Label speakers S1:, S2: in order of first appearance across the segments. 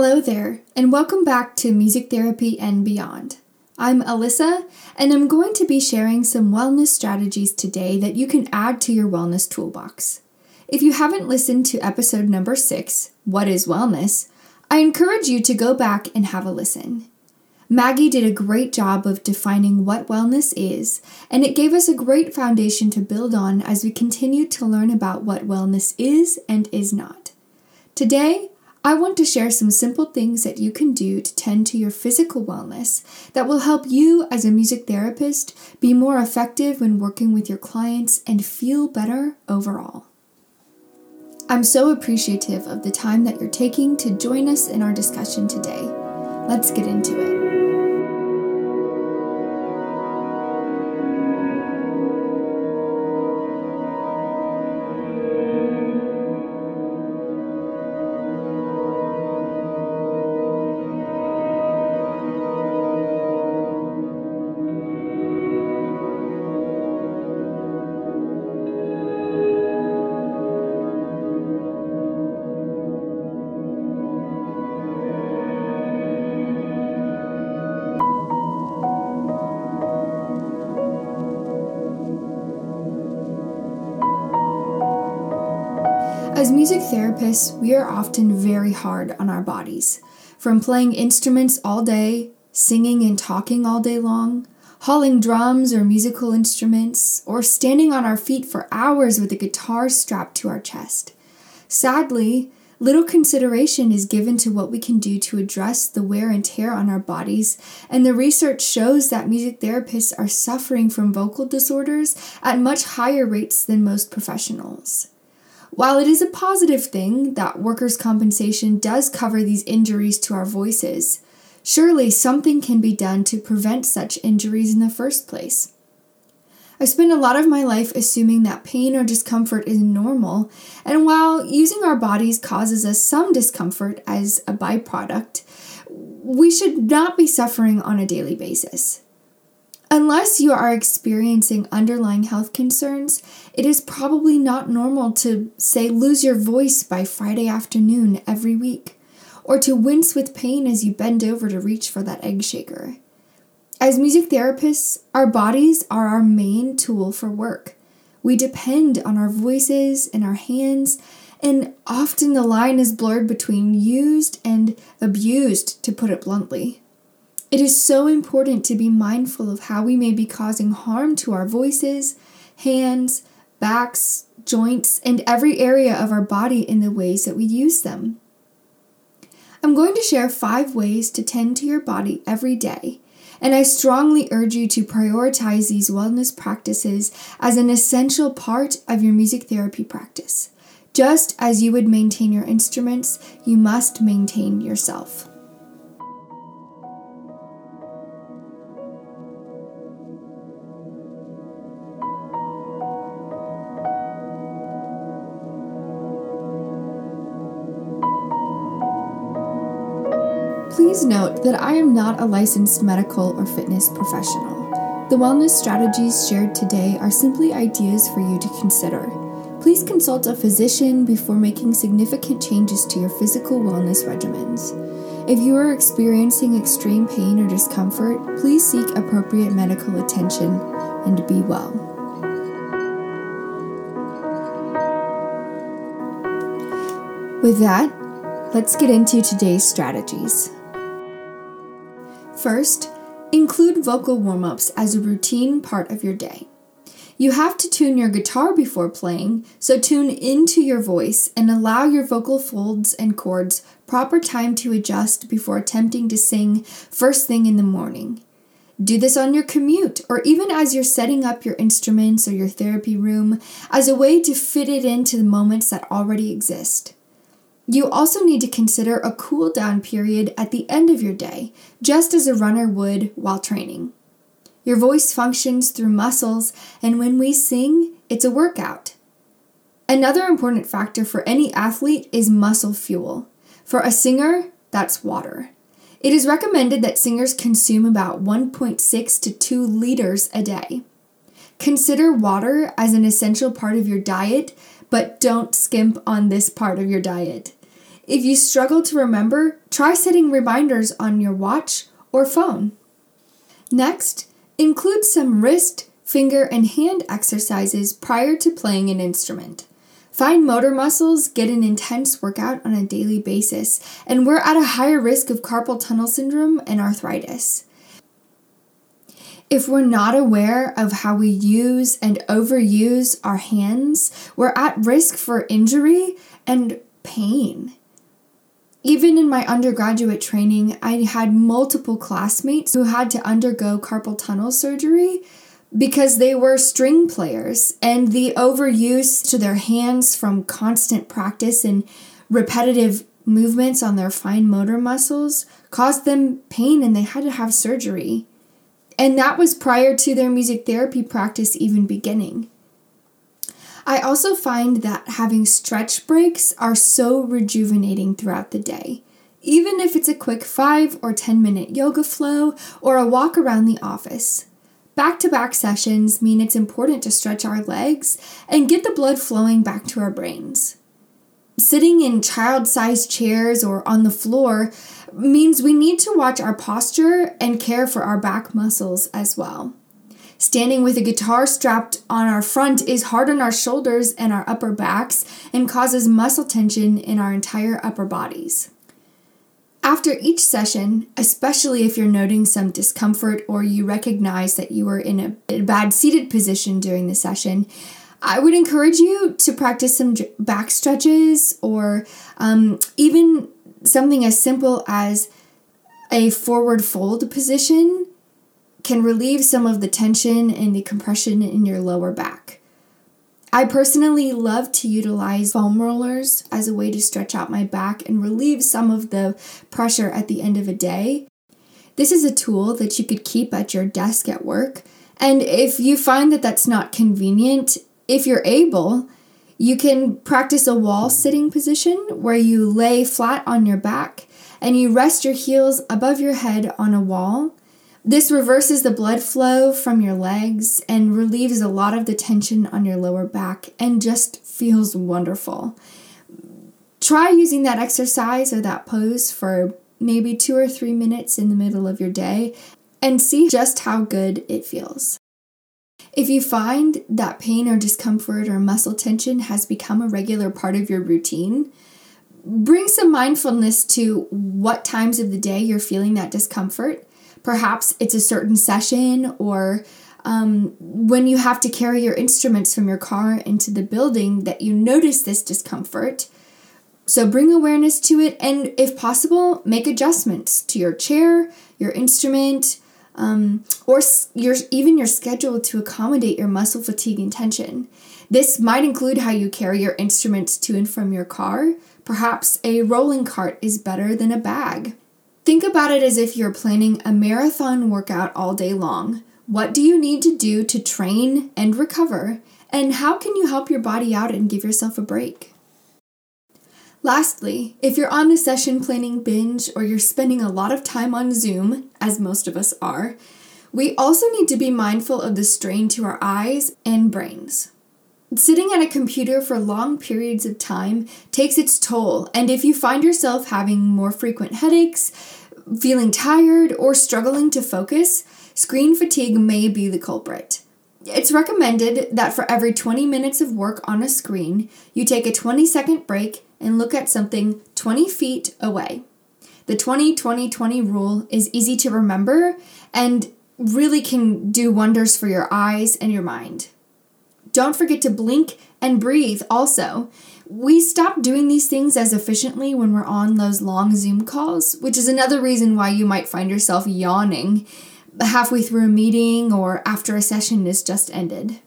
S1: Hello there, and welcome back to Music Therapy and Beyond. I'm Alyssa, and I'm going to be sharing some wellness strategies today that you can add to your wellness toolbox. If you haven't listened to episode number six, What is Wellness? I encourage you to go back and have a listen. Maggie did a great job of defining what wellness is, and it gave us a great foundation to build on as we continue to learn about what wellness is and is not. Today, I want to share some simple things that you can do to tend to your physical wellness that will help you as a music therapist be more effective when working with your clients and feel better overall. I'm so appreciative of the time that you're taking to join us in our discussion today. Let's get into it. As music therapists, we are often very hard on our bodies. From playing instruments all day, singing and talking all day long, hauling drums or musical instruments, or standing on our feet for hours with a guitar strapped to our chest. Sadly, little consideration is given to what we can do to address the wear and tear on our bodies, and the research shows that music therapists are suffering from vocal disorders at much higher rates than most professionals. While it is a positive thing that workers' compensation does cover these injuries to our voices, surely something can be done to prevent such injuries in the first place. I spend a lot of my life assuming that pain or discomfort is normal, and while using our bodies causes us some discomfort as a byproduct, we should not be suffering on a daily basis. Unless you are experiencing underlying health concerns, it is probably not normal to, say, lose your voice by Friday afternoon every week, or to wince with pain as you bend over to reach for that egg shaker. As music therapists, our bodies are our main tool for work. We depend on our voices and our hands, and often the line is blurred between used and abused, to put it bluntly. It is so important to be mindful of how we may be causing harm to our voices, hands, backs, joints, and every area of our body in the ways that we use them. I'm going to share five ways to tend to your body every day, and I strongly urge you to prioritize these wellness practices as an essential part of your music therapy practice. Just as you would maintain your instruments, you must maintain yourself. Please note that I am not a licensed medical or fitness professional. The wellness strategies shared today are simply ideas for you to consider. Please consult a physician before making significant changes to your physical wellness regimens. If you are experiencing extreme pain or discomfort, please seek appropriate medical attention and be well. With that, let's get into today's strategies. First, include vocal warm ups as a routine part of your day. You have to tune your guitar before playing, so tune into your voice and allow your vocal folds and cords proper time to adjust before attempting to sing first thing in the morning. Do this on your commute or even as you're setting up your instruments or your therapy room as a way to fit it into the moments that already exist. You also need to consider a cool down period at the end of your day, just as a runner would while training. Your voice functions through muscles, and when we sing, it's a workout. Another important factor for any athlete is muscle fuel. For a singer, that's water. It is recommended that singers consume about 1.6 to 2 liters a day. Consider water as an essential part of your diet, but don't skimp on this part of your diet. If you struggle to remember, try setting reminders on your watch or phone. Next, include some wrist, finger, and hand exercises prior to playing an instrument. Fine motor muscles get an intense workout on a daily basis, and we're at a higher risk of carpal tunnel syndrome and arthritis. If we're not aware of how we use and overuse our hands, we're at risk for injury and pain. Even in my undergraduate training, I had multiple classmates who had to undergo carpal tunnel surgery because they were string players and the overuse to their hands from constant practice and repetitive movements on their fine motor muscles caused them pain and they had to have surgery. And that was prior to their music therapy practice even beginning. I also find that having stretch breaks are so rejuvenating throughout the day. Even if it's a quick 5 or 10 minute yoga flow or a walk around the office. Back to back sessions mean it's important to stretch our legs and get the blood flowing back to our brains. Sitting in child sized chairs or on the floor means we need to watch our posture and care for our back muscles as well. Standing with a guitar strapped on our front is hard on our shoulders and our upper backs and causes muscle tension in our entire upper bodies. After each session, especially if you're noting some discomfort or you recognize that you were in a, bad seated position during the session, I would encourage you to practice some back stretches or um, even something as simple as a forward fold position can relieve some of the tension and the compression in your lower back. I personally love to utilize foam rollers as a way to stretch out my back and relieve some of the pressure at the end of a day. This is a tool that you could keep at your desk at work. And if you find that that's not convenient, if you're able, you can practice a wall sitting position where you lay flat on your back and you rest your heels above your head on a wall this reverses the blood flow from your legs and relieves a lot of the tension on your lower back and just feels wonderful. Try using that exercise or that pose for maybe two or three minutes in the middle of your day and see just how good it feels. If you find that pain or discomfort or muscle tension has become a regular part of your routine, bring some mindfulness to what times of the day you're feeling that discomfort Perhaps it's a certain session or um, when you have to carry your instruments from your car into the building that you notice this discomfort. So bring awareness to it and, if possible, make adjustments to your chair, your instrument, um, or your, even your schedule to accommodate your muscle fatigue and tension. This might include how you carry your instruments to and from your car. Perhaps a rolling cart is better than a bag. Think about it as if you're planning a marathon workout all day long. What do you need to do to train and recover? And how can you help your body out and give yourself a break? Lastly, if you're on a session planning binge or you're spending a lot of time on Zoom, as most of us are, we also need to be mindful of the strain to our eyes and brains. Sitting at a computer for long periods of time takes its toll, and if you find yourself having more frequent headaches, feeling tired, or struggling to focus, screen fatigue may be the culprit. It's recommended that for every 20 minutes of work on a screen, you take a 20 second break and look at something 20 feet away. The 20 20 20 rule is easy to remember and really can do wonders for your eyes and your mind. Don't forget to blink and breathe also. We stop doing these things as efficiently when we're on those long Zoom calls, which is another reason why you might find yourself yawning halfway through a meeting or after a session is just ended.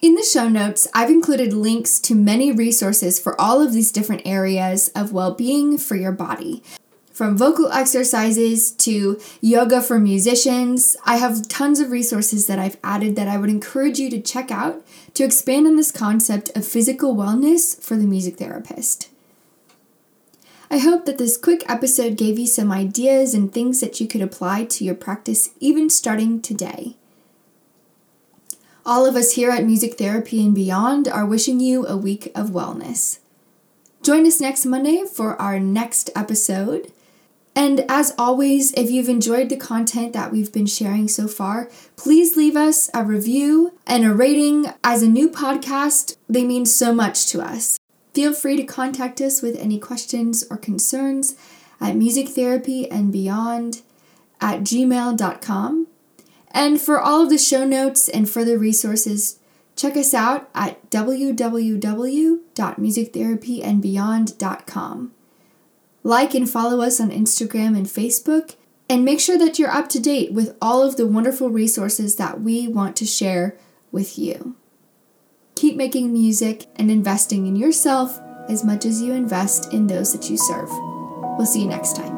S1: In the show notes, I've included links to many resources for all of these different areas of well being for your body. From vocal exercises to yoga for musicians, I have tons of resources that I've added that I would encourage you to check out to expand on this concept of physical wellness for the music therapist. I hope that this quick episode gave you some ideas and things that you could apply to your practice even starting today. All of us here at Music Therapy and Beyond are wishing you a week of wellness. Join us next Monday for our next episode. And as always, if you've enjoyed the content that we've been sharing so far, please leave us a review and a rating. As a new podcast, they mean so much to us. Feel free to contact us with any questions or concerns at musictherapyandbeyond at gmail.com. And for all of the show notes and further resources, check us out at www.musictherapyandbeyond.com. Like and follow us on Instagram and Facebook, and make sure that you're up to date with all of the wonderful resources that we want to share with you. Keep making music and investing in yourself as much as you invest in those that you serve. We'll see you next time.